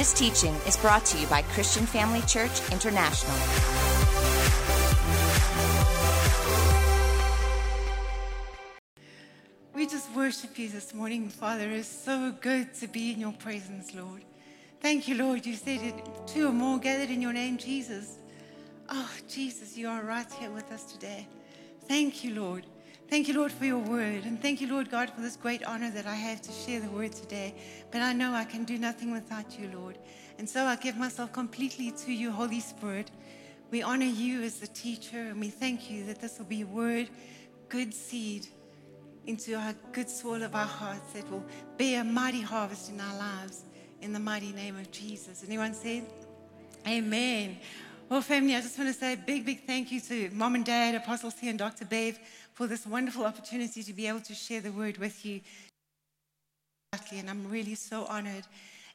This teaching is brought to you by Christian Family Church International. We just worship you this morning, Father. It's so good to be in your presence, Lord. Thank you, Lord. You said it, two or more gathered in your name, Jesus. Oh, Jesus, you are right here with us today. Thank you, Lord. Thank you, Lord, for your word. And thank you, Lord God, for this great honor that I have to share the word today. But I know I can do nothing without you, Lord. And so I give myself completely to you, Holy Spirit. We honor you as the teacher, and we thank you that this will be a word, good seed into our good soil of our hearts that will bear a mighty harvest in our lives. In the mighty name of Jesus. Anyone said? Amen. Well, family, I just want to say a big, big thank you to mom and dad, Apostle C, and Dr. Bev for this wonderful opportunity to be able to share the word with you. And I'm really so honored.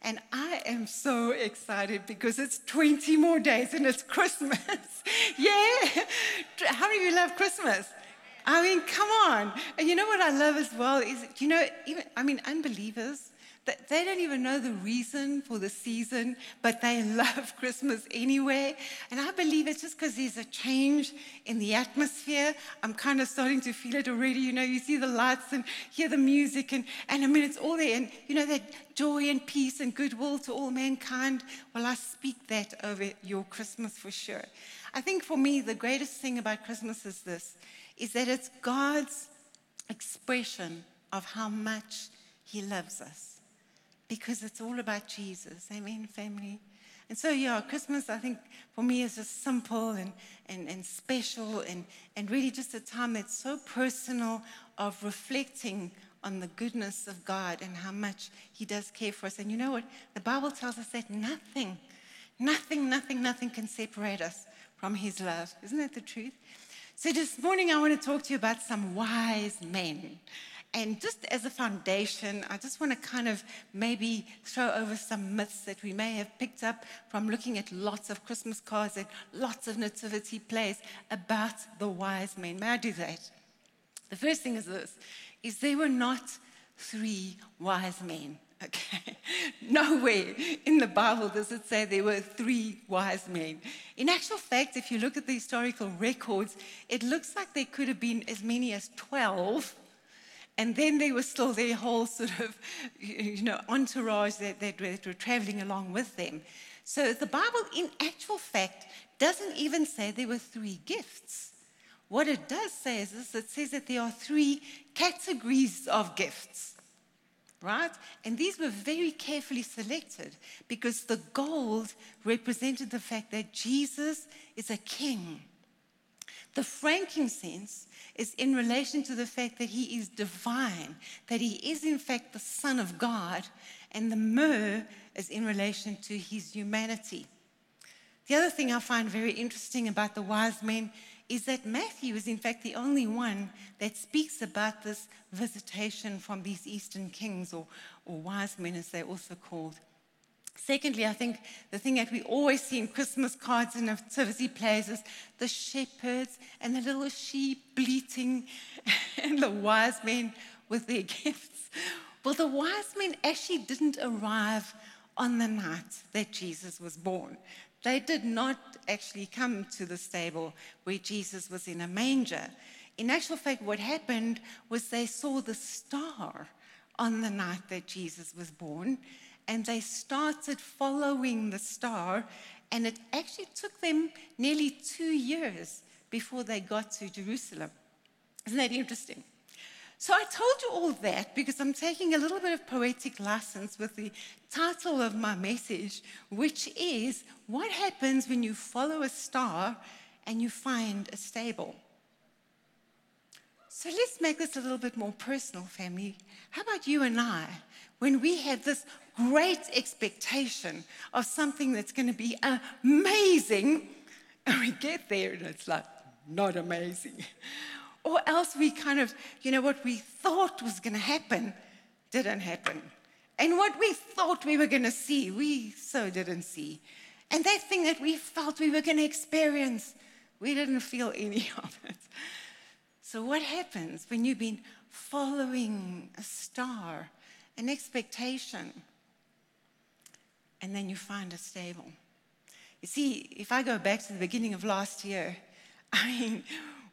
And I am so excited because it's 20 more days and it's Christmas. yeah. How many of you love Christmas? I mean, come on. And you know what I love as well is, you know, even, I mean, unbelievers, they don't even know the reason for the season, but they love Christmas anyway. And I believe it's just because there's a change in the atmosphere. I'm kind of starting to feel it already. You know, you see the lights and hear the music, and, and I mean, it's all there. And, you know, that joy and peace and goodwill to all mankind. Well, I speak that over your Christmas for sure. I think for me, the greatest thing about Christmas is this is that it's God's expression of how much He loves us because it's all about Jesus. Amen, family. And so, yeah, Christmas, I think, for me is just simple and, and, and special and, and really just a time that's so personal of reflecting on the goodness of God and how much He does care for us. And you know what? The Bible tells us that nothing, nothing, nothing, nothing can separate us from His love. Isn't that the truth? So, this morning, I want to talk to you about some wise men. And just as a foundation, I just want to kind of maybe throw over some myths that we may have picked up from looking at lots of Christmas cards and lots of nativity plays about the wise men. May I do that? The first thing is this, is they were not three wise men. Okay. Nowhere in the Bible does it say there were three wise men. In actual fact, if you look at the historical records, it looks like there could have been as many as 12 and then there was still their whole sort of, you know, entourage that, that, that were traveling along with them. So the Bible, in actual fact, doesn't even say there were three gifts. What it does say is this it says that there are three categories of gifts, right? And these were very carefully selected because the gold represented the fact that Jesus is a king. The frankincense is in relation to the fact that he is divine, that he is in fact the Son of God, and the myrrh is in relation to his humanity. The other thing I find very interesting about the wise men is that Matthew is in fact the only one that speaks about this visitation from these eastern kings or, or wise men, as they're also called. Secondly, I think the thing that we always see in Christmas cards and nativity plays is the shepherds and the little sheep bleating and the wise men with their gifts. Well, the wise men actually didn't arrive on the night that Jesus was born. They did not actually come to the stable where Jesus was in a manger. In actual fact, what happened was they saw the star on the night that Jesus was born and they started following the star, and it actually took them nearly two years before they got to Jerusalem. Isn't that interesting? So I told you all that because I'm taking a little bit of poetic license with the title of my message, which is What Happens When You Follow a Star and You Find a Stable? So let's make this a little bit more personal, family. How about you and I? When we have this great expectation of something that's going to be amazing, and we get there and it's like, not amazing. Or else we kind of, you know, what we thought was going to happen didn't happen. And what we thought we were going to see, we so didn't see. And that thing that we felt we were going to experience, we didn't feel any of it. So, what happens when you've been following a star, an expectation? and then you find a stable. You see, if I go back to the beginning of last year, I mean,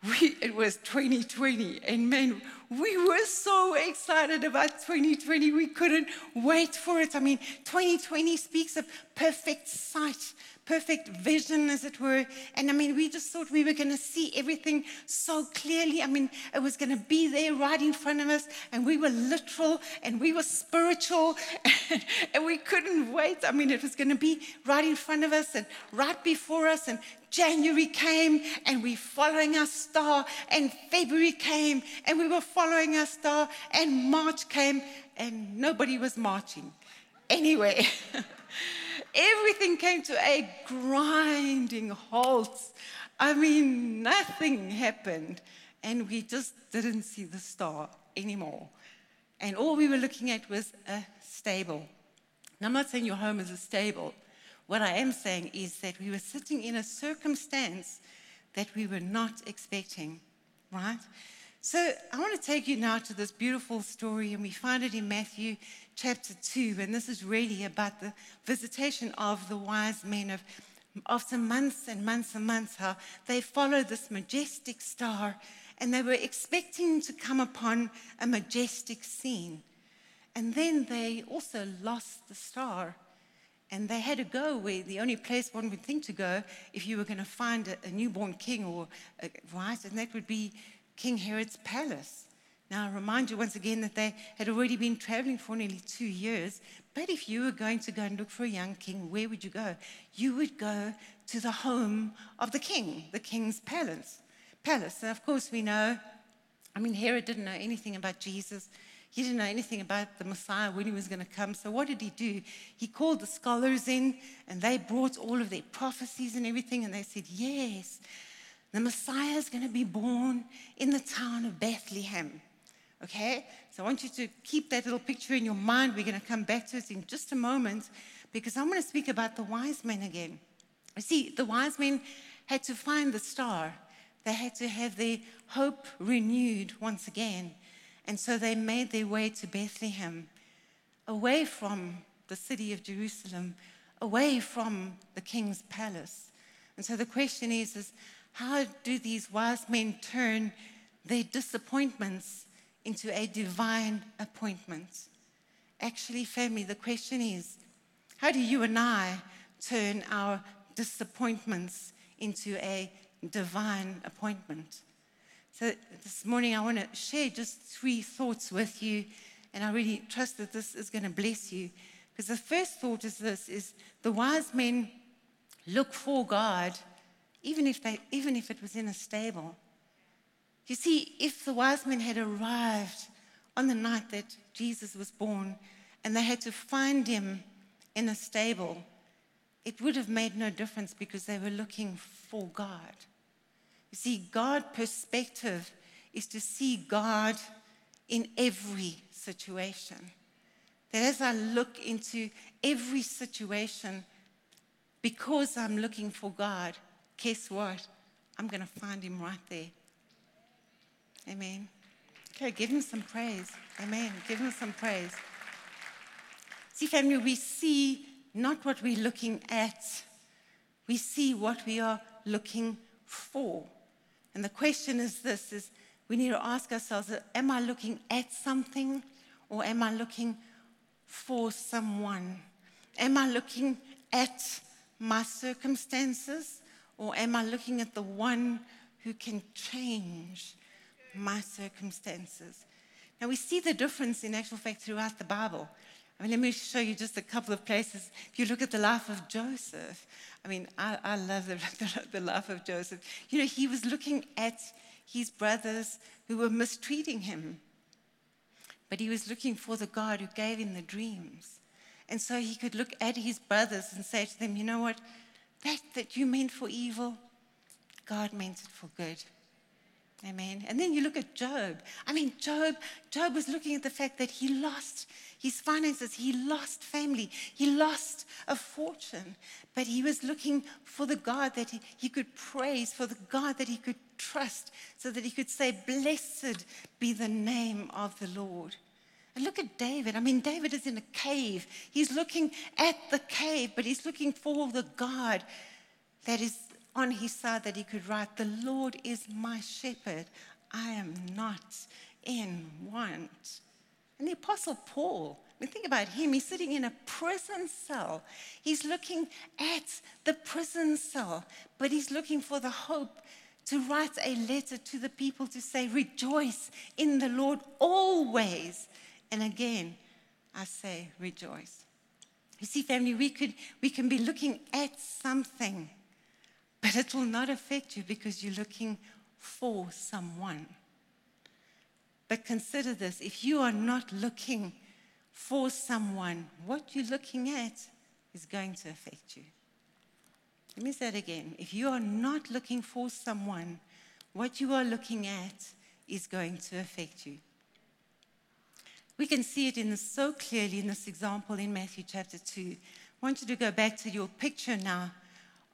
we, it was 2020, and man, we were so excited about 2020. We couldn't wait for it. I mean, 2020 speaks of perfect sight, perfect vision, as it were. And I mean, we just thought we were going to see everything so clearly. I mean, it was going to be there right in front of us, and we were literal and we were spiritual, and we couldn't wait. I mean, it was going to be right in front of us and right before us, and January came and we were following our star, and February came and we were following our star, and March came and nobody was marching. Anyway, everything came to a grinding halt. I mean, nothing happened, and we just didn't see the star anymore. And all we were looking at was a stable. Now, I'm not saying your home is a stable, what I am saying is that we were sitting in a circumstance that we were not expecting, right? So I want to take you now to this beautiful story, and we find it in Matthew chapter 2. And this is really about the visitation of the wise men of after months and months and months, how they followed this majestic star and they were expecting to come upon a majestic scene. And then they also lost the star. And they had to go where the only place one would think to go if you were going to find a, a newborn king or a, and that would be King Herod's palace. Now, I remind you once again that they had already been traveling for nearly two years. But if you were going to go and look for a young king, where would you go? You would go to the home of the king, the king's palace. Palace. And of course, we know, I mean, Herod didn't know anything about Jesus. He didn't know anything about the Messiah when he was going to come. So, what did he do? He called the scholars in and they brought all of their prophecies and everything. And they said, Yes, the Messiah is going to be born in the town of Bethlehem. Okay? So, I want you to keep that little picture in your mind. We're going to come back to it in just a moment because I'm going to speak about the wise men again. You see, the wise men had to find the star, they had to have their hope renewed once again. And so they made their way to Bethlehem, away from the city of Jerusalem, away from the king's palace. And so the question is, is how do these wise men turn their disappointments into a divine appointment? Actually, family, the question is, how do you and I turn our disappointments into a divine appointment? So this morning, I want to share just three thoughts with you, and I really trust that this is going to bless you. Because the first thought is this: is the wise men look for God, even if they, even if it was in a stable. You see, if the wise men had arrived on the night that Jesus was born, and they had to find him in a stable, it would have made no difference because they were looking for God. You see, God perspective is to see God in every situation. That as I look into every situation, because I'm looking for God, guess what? I'm going to find him right there. Amen. Okay, give him some praise. Amen. Give him some praise. See, family, we see not what we're looking at, we see what we are looking for. And the question is this is we need to ask ourselves, am I looking at something or am I looking for someone? Am I looking at my circumstances or am I looking at the one who can change my circumstances? Now, we see the difference in actual fact throughout the Bible. I mean, let me show you just a couple of places. If you look at the life of Joseph, I mean, I, I love the, the, the life of Joseph. You know, he was looking at his brothers who were mistreating him, but he was looking for the God who gave him the dreams. And so he could look at his brothers and say to them, you know what? That that you meant for evil, God meant it for good. Amen. And then you look at Job. I mean, Job, Job was looking at the fact that he lost his finances, he lost family, he lost a fortune. But he was looking for the God that he, he could praise, for the God that he could trust, so that he could say, Blessed be the name of the Lord. And look at David. I mean, David is in a cave. He's looking at the cave, but he's looking for the God that is on his side that he could write, The Lord is my shepherd. I am not in want. And the Apostle Paul, I mean, think about him. He's sitting in a prison cell. He's looking at the prison cell, but he's looking for the hope to write a letter to the people to say, Rejoice in the Lord always. And again, I say, Rejoice. You see, family, we, could, we can be looking at something, but it will not affect you because you're looking for someone. But consider this if you are not looking for someone, what you're looking at is going to affect you. Let me say it again. If you are not looking for someone, what you are looking at is going to affect you. We can see it in so clearly in this example in Matthew chapter 2. I want you to go back to your picture now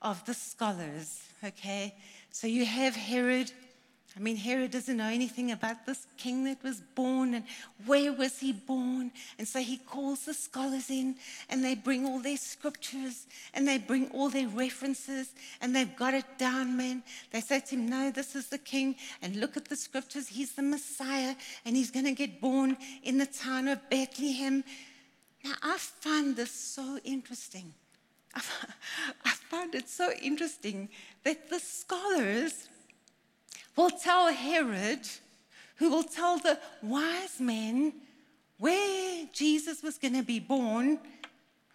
of the scholars, okay? So you have Herod I mean, Herod doesn't know anything about this king that was born and where was he born. And so he calls the scholars in and they bring all their scriptures and they bring all their references and they've got it down, man. They say to him, No, this is the king. And look at the scriptures. He's the Messiah and he's going to get born in the town of Bethlehem. Now, I find this so interesting. I find it so interesting that the scholars will tell Herod, who will tell the wise men where Jesus was going to be born,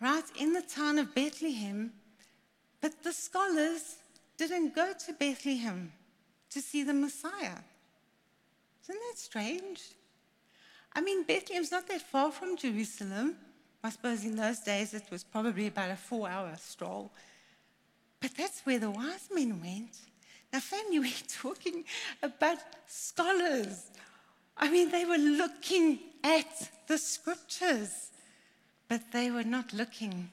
right in the town of Bethlehem. But the scholars didn't go to Bethlehem to see the Messiah. Isn't that strange? I mean, Bethlehem's not that far from Jerusalem. I suppose in those days it was probably about a four hour stroll. But that's where the wise men went. Now, family, we're talking about scholars. I mean, they were looking at the scriptures, but they were not looking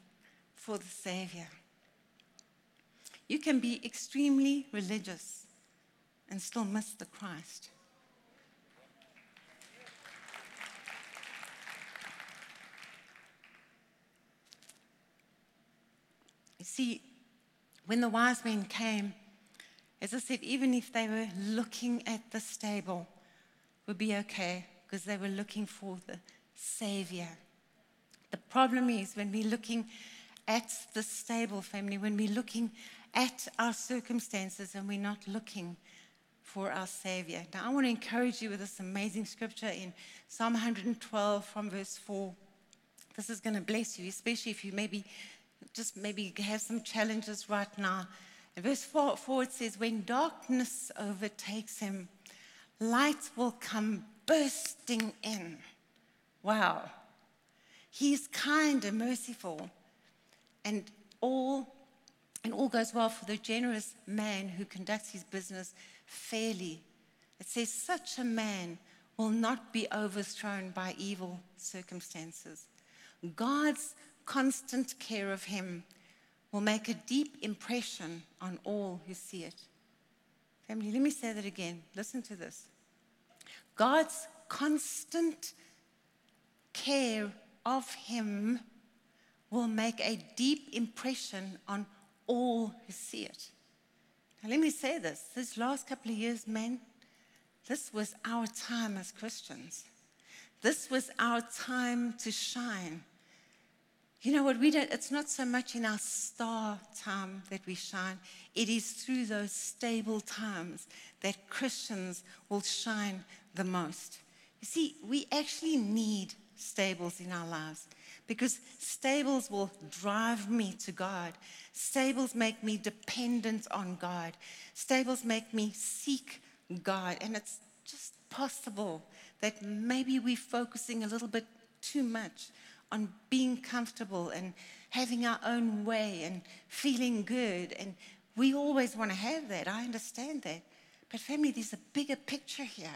for the Savior. You can be extremely religious and still miss the Christ. You see, when the wise men came, as I said, even if they were looking at the stable, would be okay because they were looking for the Savior. The problem is when we're looking at the stable family, when we're looking at our circumstances and we're not looking for our Savior. Now, I want to encourage you with this amazing scripture in Psalm 112 from verse 4. This is going to bless you, especially if you maybe just maybe have some challenges right now in verse 4, 4 it says, When darkness overtakes him, light will come bursting in. Wow. He's kind and merciful, and all and all goes well for the generous man who conducts his business fairly. It says, such a man will not be overthrown by evil circumstances. God's constant care of him will make a deep impression on all who see it. Family, let me say that again. Listen to this. God's constant care of him will make a deep impression on all who see it. Now, let me say this this last couple of years, man, this was our time as Christians. This was our time to shine. You know what? We don't, it's not so much in our star time that we shine, it is through those stable times that Christians will shine the most. You see, we actually need stables in our lives because stables will drive me to God. Stables make me dependent on God. Stables make me seek God. And it's just possible that maybe we're focusing a little bit too much on being comfortable and having our own way and feeling good. And we always want to have that. I understand that. But, family, there's a bigger picture here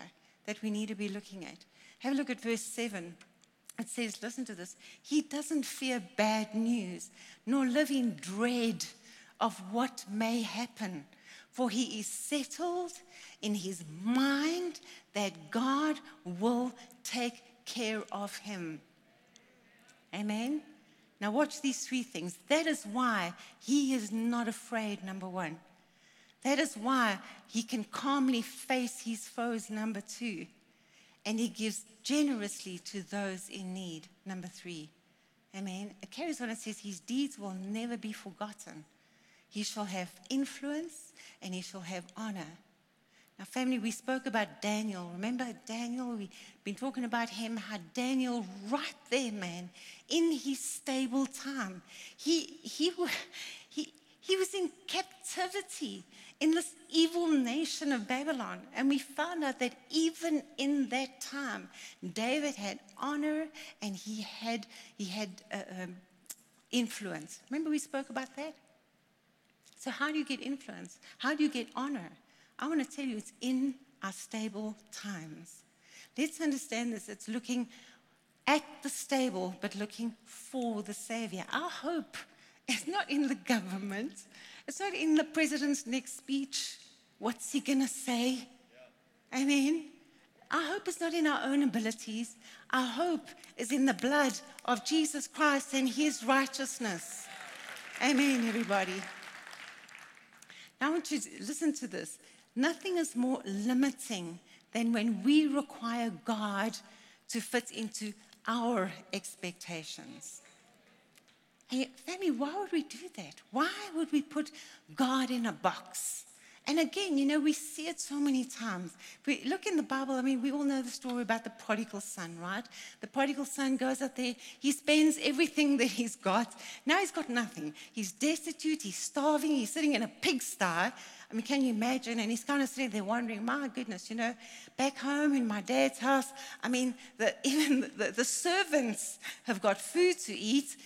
that we need to be looking at. Have a look at verse 7. It says, listen to this. He doesn't fear bad news, nor live in dread of what may happen, for he is settled in his mind that God will take care of him. Amen. Now, watch these three things. That is why he is not afraid, number one. That is why he can calmly face his foes, number two. And he gives generously to those in need, number three. Amen. It carries on and says, His deeds will never be forgotten. He shall have influence and he shall have honor. Now, family, we spoke about Daniel. Remember Daniel? We've been talking about him, how Daniel, right there, man, in his stable time, he, he, he, he was in captivity in this evil nation of Babylon. And we found out that even in that time, David had honor and he had, he had uh, um, influence. Remember, we spoke about that? So, how do you get influence? How do you get honor? I want to tell you, it's in our stable times. Let's understand this. It's looking at the stable, but looking for the Savior. Our hope is not in the government, it's not in the president's next speech. What's he going to say? Yeah. I mean, our hope is not in our own abilities. Our hope is in the blood of Jesus Christ and his righteousness. Amen, everybody. Now, I want you to listen to this. Nothing is more limiting than when we require God to fit into our expectations. Hey, family, why would we do that? Why would we put God in a box? And again, you know, we see it so many times. We look in the Bible, I mean, we all know the story about the prodigal son, right? The prodigal son goes out there, he spends everything that he's got. Now he's got nothing. He's destitute, he's starving, he's sitting in a pigsty. I mean, can you imagine? And he's kind of sitting there wondering, my goodness, you know, back home in my dad's house, I mean, the, even the, the servants have got food to eat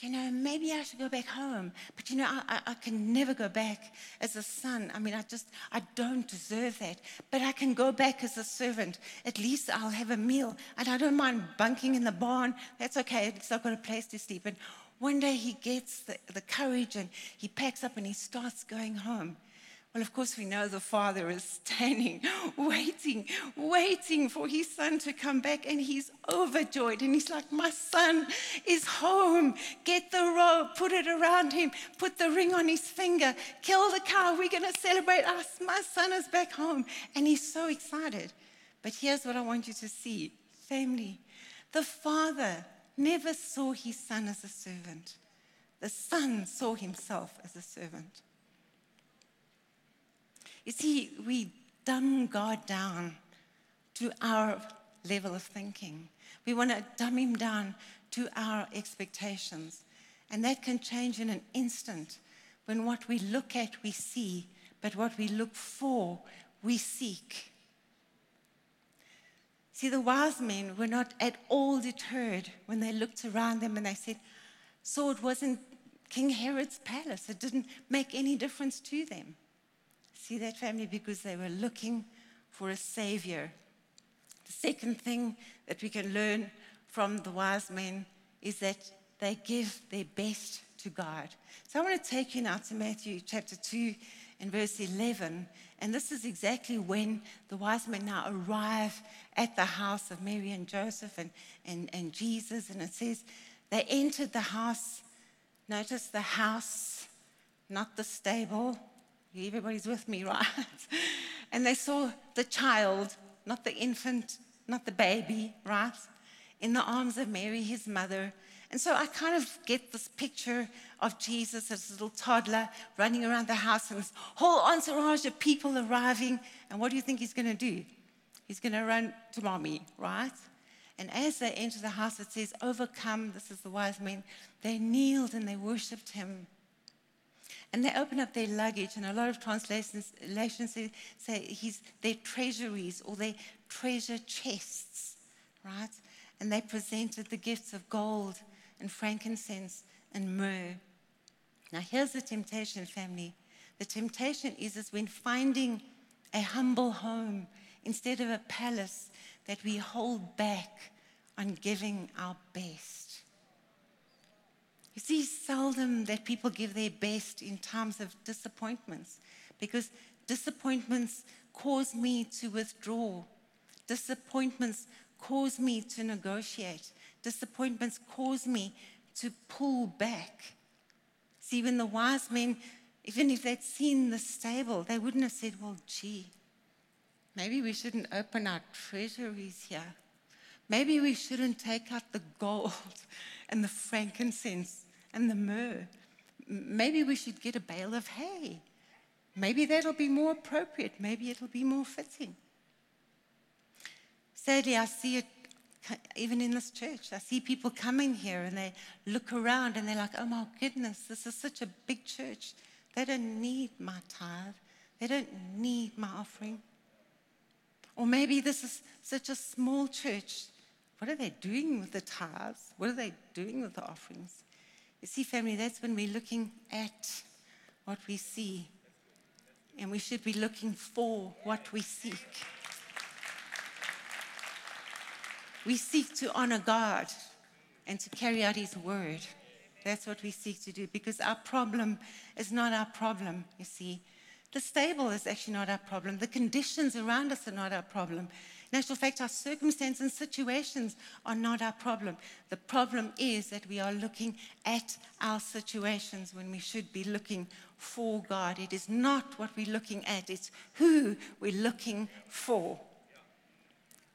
you know, maybe I should go back home. But, you know, I, I, can never go back as a son. I mean, I just, I don't deserve that. But I can go back as a servant. At least I'll have a meal. And I don't mind bunking in the barn. That's okay. At least I've got a place to sleep. And one day he gets the, the courage and he packs up and he starts going home. Well, of course, we know the father is standing, waiting, waiting for his son to come back, and he's overjoyed. And he's like, My son is home. Get the robe, put it around him, put the ring on his finger, kill the cow. We're going to celebrate us. My son is back home. And he's so excited. But here's what I want you to see family. The father never saw his son as a servant, the son saw himself as a servant. You see, we dumb God down to our level of thinking. We want to dumb him down to our expectations. And that can change in an instant when what we look at, we see, but what we look for, we seek. See, the wise men were not at all deterred when they looked around them and they said, So it wasn't King Herod's palace. It didn't make any difference to them. See that family? Because they were looking for a savior. The second thing that we can learn from the wise men is that they give their best to God. So I want to take you now to Matthew chapter 2 and verse 11. And this is exactly when the wise men now arrive at the house of Mary and Joseph and, and, and Jesus. And it says, they entered the house. Notice the house, not the stable. Everybody's with me, right? and they saw the child, not the infant, not the baby, right? In the arms of Mary, his mother. And so I kind of get this picture of Jesus as a little toddler running around the house and this whole entourage of people arriving. And what do you think he's going to do? He's going to run to mommy, right? And as they enter the house, it says, Overcome, this is the wise men, they kneeled and they worshiped him. And they open up their luggage, and a lot of translations say, he's their treasuries or their treasure chests, right? And they presented the gifts of gold and frankincense and myrrh. Now, here's the temptation, family. The temptation is, is when finding a humble home instead of a palace that we hold back on giving our best. You see, seldom that people give their best in times of disappointments because disappointments cause me to withdraw. Disappointments cause me to negotiate. Disappointments cause me to pull back. See, when the wise men, even if they'd seen the stable, they wouldn't have said, Well, gee, maybe we shouldn't open our treasuries here. Maybe we shouldn't take out the gold and the frankincense and the myrrh. Maybe we should get a bale of hay. Maybe that'll be more appropriate. Maybe it'll be more fitting. Sadly, I see it even in this church. I see people coming here and they look around and they're like, oh my goodness, this is such a big church. They don't need my tithe, they don't need my offering. Or maybe this is such a small church. What are they doing with the tithes? What are they doing with the offerings? You see, family, that's when we're looking at what we see. And we should be looking for what we seek. We seek to honor God and to carry out His word. That's what we seek to do because our problem is not our problem, you see. The stable is actually not our problem. The conditions around us are not our problem. In actual fact, our circumstances and situations are not our problem. The problem is that we are looking at our situations when we should be looking for God. It is not what we're looking at, it's who we're looking for.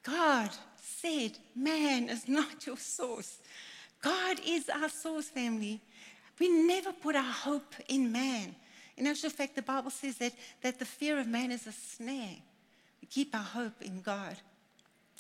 God said, Man is not your source. God is our source, family. We never put our hope in man. In actual fact, the Bible says that, that the fear of man is a snare. Keep our hope in God.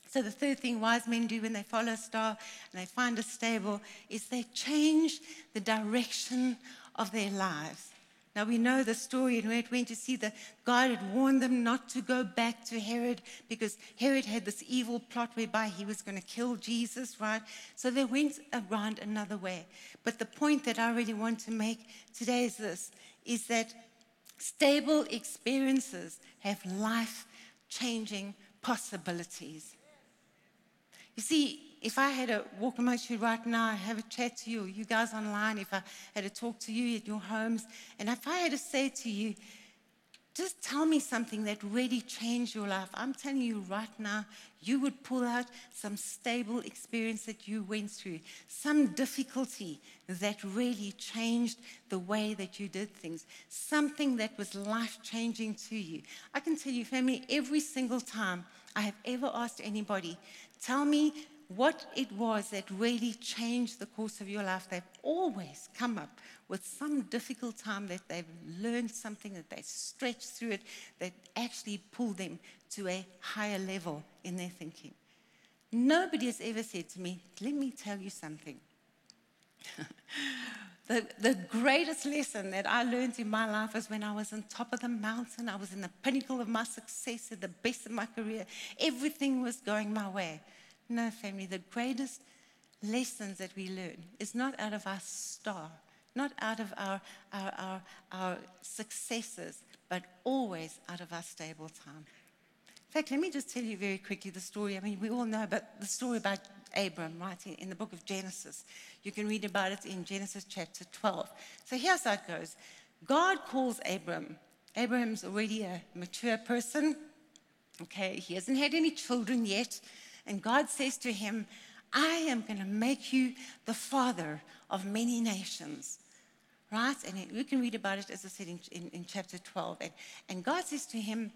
So, the third thing wise men do when they follow a star and they find a stable is they change the direction of their lives. Now we know the story and we went to see that God had warned them not to go back to Herod because Herod had this evil plot whereby he was going to kill Jesus, right? So they went around another way. But the point that I really want to make today is this is that stable experiences have life changing possibilities. You see, if I had to walk amongst you right now and have a chat to you, you guys online, if I had to talk to you at your homes, and if I had to say to you, just tell me something that really changed your life. I'm telling you right now, you would pull out some stable experience that you went through, some difficulty that really changed the way that you did things, something that was life changing to you. I can tell you, family, every single time I have ever asked anybody, tell me what it was that really changed the course of your life. They've always come up with some difficult time that they've learned something, that they stretched through it, that actually pulled them to a higher level in their thinking. Nobody has ever said to me, Let me tell you something. the, the greatest lesson that I learned in my life was when I was on top of the mountain. I was in the pinnacle of my success, at the best of my career. Everything was going my way. No, family, the greatest lessons that we learn is not out of our star, not out of our, our, our, our successes, but always out of our stable time. In fact, let me just tell you very quickly the story. I mean, we all know about the story about Abram, right, in, in the book of Genesis. You can read about it in Genesis chapter 12. So here's how it goes God calls Abram. Abraham's already a mature person. Okay, he hasn't had any children yet. And God says to him, I am going to make you the father of many nations. Right? And we can read about it, as I said, in, in, in chapter 12. And, and God says to him,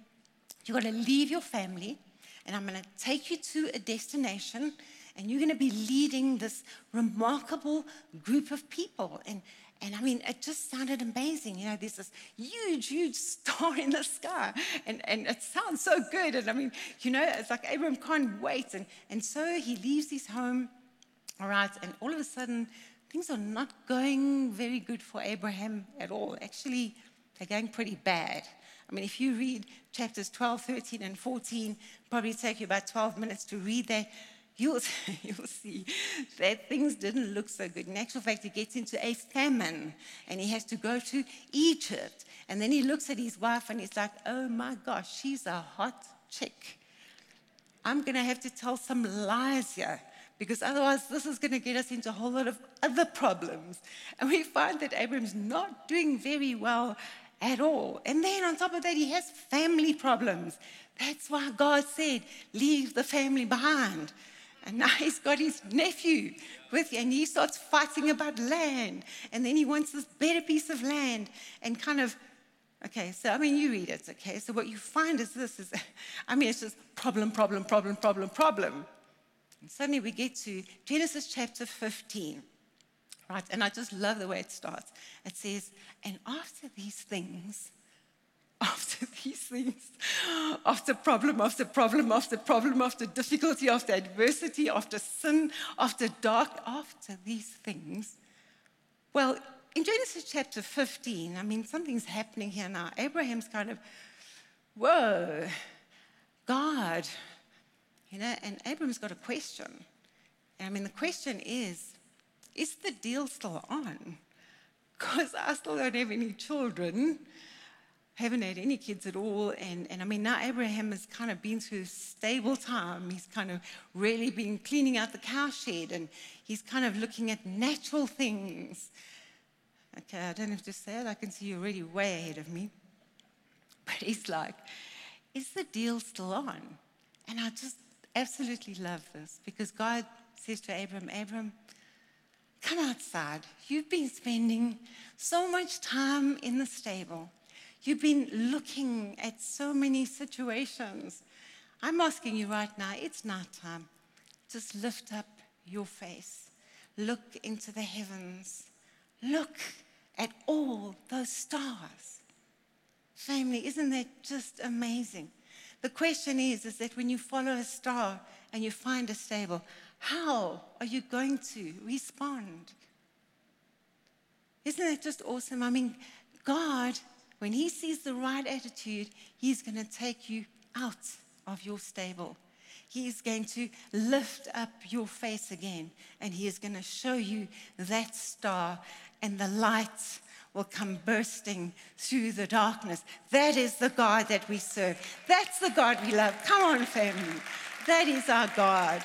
You're going to leave your family, and I'm going to take you to a destination, and you're going to be leading this remarkable group of people. And, and I mean, it just sounded amazing. You know, there's this huge, huge star in the sky. And, and it sounds so good. And I mean, you know, it's like Abram can't wait. And, and so he leaves his home, all right, and all of a sudden, things are not going very good for Abraham at all. Actually, they're going pretty bad. I mean, if you read chapters 12, 13, and 14, probably take you about 12 minutes to read that you'll, you'll see that things didn't look so good. In actual fact, he gets into a famine and he has to go to Egypt. And then he looks at his wife and he's like, oh my gosh, she's a hot chick. I'm going to have to tell some lies here because otherwise this is going to get us into a whole lot of other problems. And we find that Abram's not doing very well at all. And then on top of that, he has family problems. That's why God said, leave the family behind. And now he's got his nephew with you, and he starts fighting about land. And then he wants this better piece of land, and kind of, okay, so I mean, you read it, okay? So what you find is this is, I mean, it's just problem, problem, problem, problem, problem. And suddenly we get to Genesis chapter 15, right? And I just love the way it starts. It says, and after these things, after these things, after problem after problem after problem, after difficulty, after adversity, after sin, after dark, after these things. Well, in Genesis chapter 15, I mean, something's happening here now. Abraham's kind of, whoa, God, you know, and Abraham's got a question. I mean, the question is, is the deal still on? Because I still don't have any children haven't had any kids at all. And, and I mean, now Abraham has kind of been through stable time. He's kind of really been cleaning out the cowshed and he's kind of looking at natural things. Okay, I don't have to say it. I can see you're already way ahead of me. But he's like, is the deal still on? And I just absolutely love this because God says to Abram, Abram, come outside. You've been spending so much time in the stable. You've been looking at so many situations. I'm asking you right now, it's night time. Just lift up your face. Look into the heavens. Look at all those stars. Family, isn't that just amazing? The question is, is that when you follow a star and you find a stable, how are you going to respond? Isn't that just awesome? I mean, God when he sees the right attitude, he's going to take you out of your stable. He is going to lift up your face again, and he is going to show you that star, and the light will come bursting through the darkness. That is the God that we serve. That's the God we love. Come on, family. That is our God.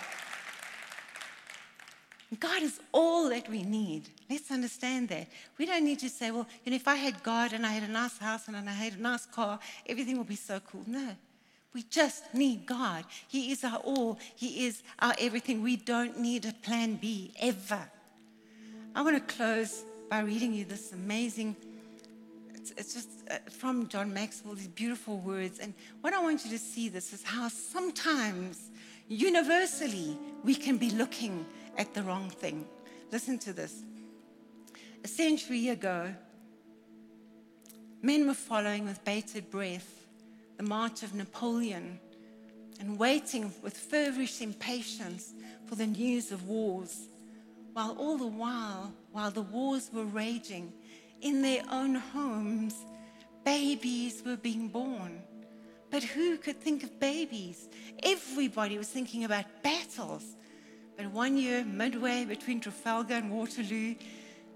God is all that we need. Let's understand that. We don't need to say, well, you know, if I had God and I had a nice house and I had a nice car, everything would be so cool. No. We just need God. He is our all. He is our everything. We don't need a plan B ever. I want to close by reading you this amazing, it's, it's just uh, from John Maxwell, these beautiful words. And what I want you to see this is how sometimes, universally, we can be looking at the wrong thing. Listen to this. A century ago, men were following with bated breath the march of Napoleon and waiting with feverish impatience for the news of wars, while all the while, while the wars were raging, in their own homes, babies were being born. But who could think of babies? Everybody was thinking about battles but one year, midway between Trafalgar and Waterloo,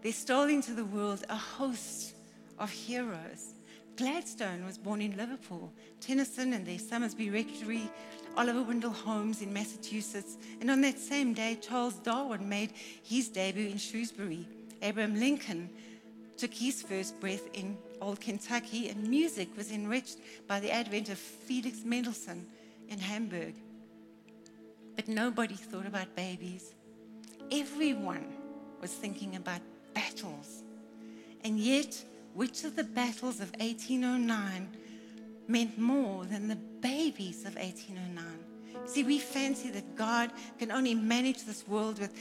there stole into the world a host of heroes. Gladstone was born in Liverpool, Tennyson and their Somersby Rectory, Oliver Wendell Holmes in Massachusetts, and on that same day, Charles Darwin made his debut in Shrewsbury. Abraham Lincoln took his first breath in old Kentucky, and music was enriched by the advent of Felix Mendelssohn in Hamburg. But nobody thought about babies. Everyone was thinking about battles. And yet, which of the battles of 1809 meant more than the babies of 1809? See, we fancy that God can only manage this world with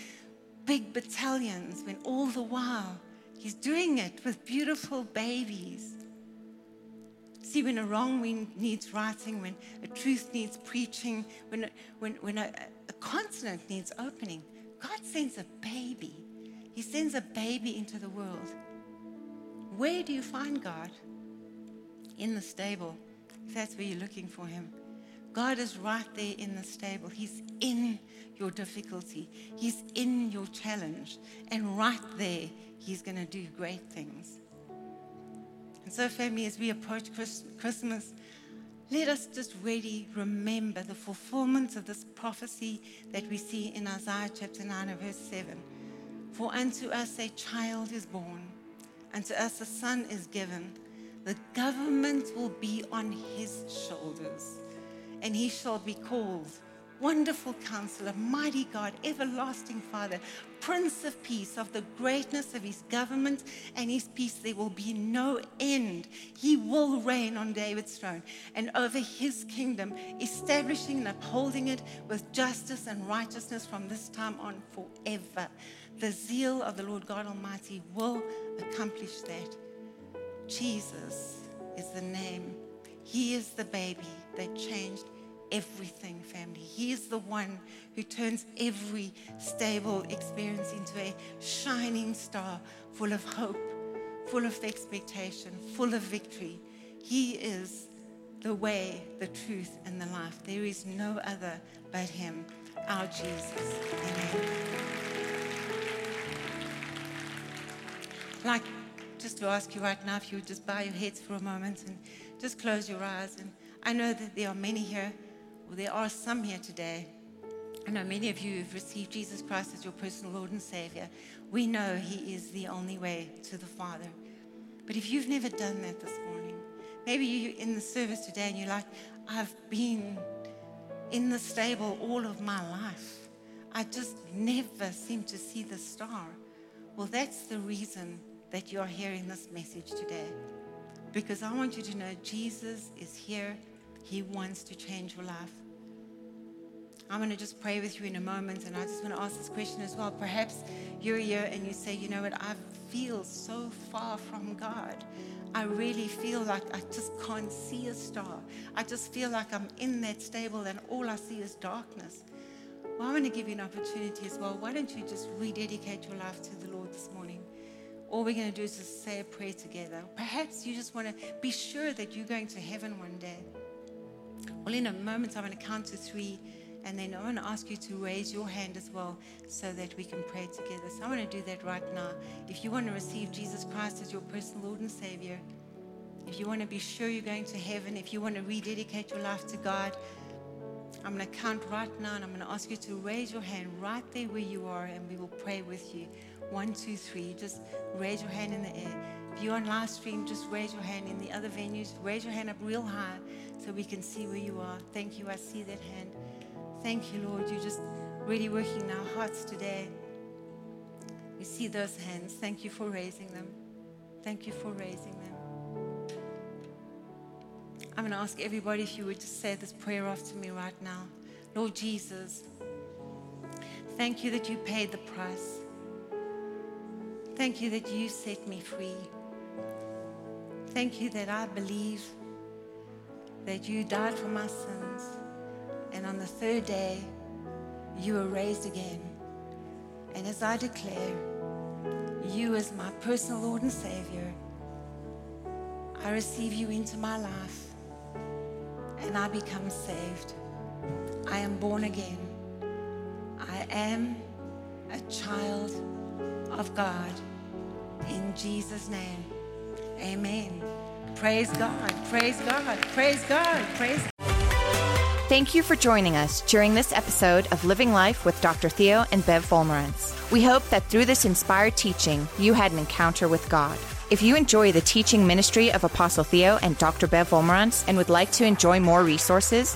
big battalions when all the while He's doing it with beautiful babies. See, when a wrong needs righting, when a truth needs preaching, when, when, when a, a consonant needs opening, God sends a baby. He sends a baby into the world. Where do you find God? In the stable, if that's where you're looking for Him. God is right there in the stable. He's in your difficulty, He's in your challenge. And right there, He's going to do great things. And so, family, as we approach Christmas, let us just really remember the fulfillment of this prophecy that we see in Isaiah chapter 9 and verse 7. For unto us a child is born, unto us a son is given. The government will be on his shoulders, and he shall be called Wonderful counselor, mighty God, everlasting Father, Prince of Peace, of the greatness of his government and his peace, there will be no end. He will reign on David's throne and over his kingdom, establishing and upholding it with justice and righteousness from this time on forever. The zeal of the Lord God Almighty will accomplish that. Jesus is the name, He is the baby that changed everything, family. He is the one who turns every stable experience into a shining star full of hope, full of expectation, full of victory. He is the way, the truth, and the life. There is no other but Him, our Jesus. Amen. Like, just to ask you right now if you would just bow your heads for a moment and just close your eyes. And I know that there are many here well, there are some here today. I know many of you have received Jesus Christ as your personal Lord and Savior. We know He is the only way to the Father. But if you've never done that this morning, maybe you're in the service today and you're like, I've been in the stable all of my life. I just never seem to see the star. Well, that's the reason that you're hearing this message today. Because I want you to know Jesus is here he wants to change your life. I'm going to just pray with you in a moment, and I just want to ask this question as well. Perhaps you're here and you say, you know what, I feel so far from God. I really feel like I just can't see a star. I just feel like I'm in that stable and all I see is darkness. Well, I want to give you an opportunity as well. Why don't you just rededicate your life to the Lord this morning? All we're going to do is just say a prayer together. Perhaps you just want to be sure that you're going to heaven one day. Well, in a moment, I'm going to count to three, and then I want to ask you to raise your hand as well so that we can pray together. So I want to do that right now. If you want to receive Jesus Christ as your personal Lord and Savior, if you want to be sure you're going to heaven, if you want to rededicate your life to God, I'm going to count right now and I'm going to ask you to raise your hand right there where you are and we will pray with you. One, two, three. Just raise your hand in the air. If you're on live stream, just raise your hand. In the other venues, raise your hand up real high so we can see where you are. Thank you. I see that hand. Thank you, Lord. You're just really working in our hearts today. We see those hands. Thank you for raising them. Thank you for raising them. I'm going to ask everybody if you would just say this prayer after me right now. Lord Jesus, thank you that you paid the price. Thank you that you set me free. Thank you that I believe that you died for my sins, and on the third day, you were raised again. And as I declare you as my personal Lord and Savior, I receive you into my life and I become saved. I am born again. I am a child of God. In Jesus' name. Amen. Praise God. Praise God. Praise God. Praise God. Thank you for joining us during this episode of Living Life with Dr. Theo and Bev Wolmarans. We hope that through this inspired teaching, you had an encounter with God. If you enjoy the teaching ministry of Apostle Theo and Dr. Bev Wolmarans and would like to enjoy more resources,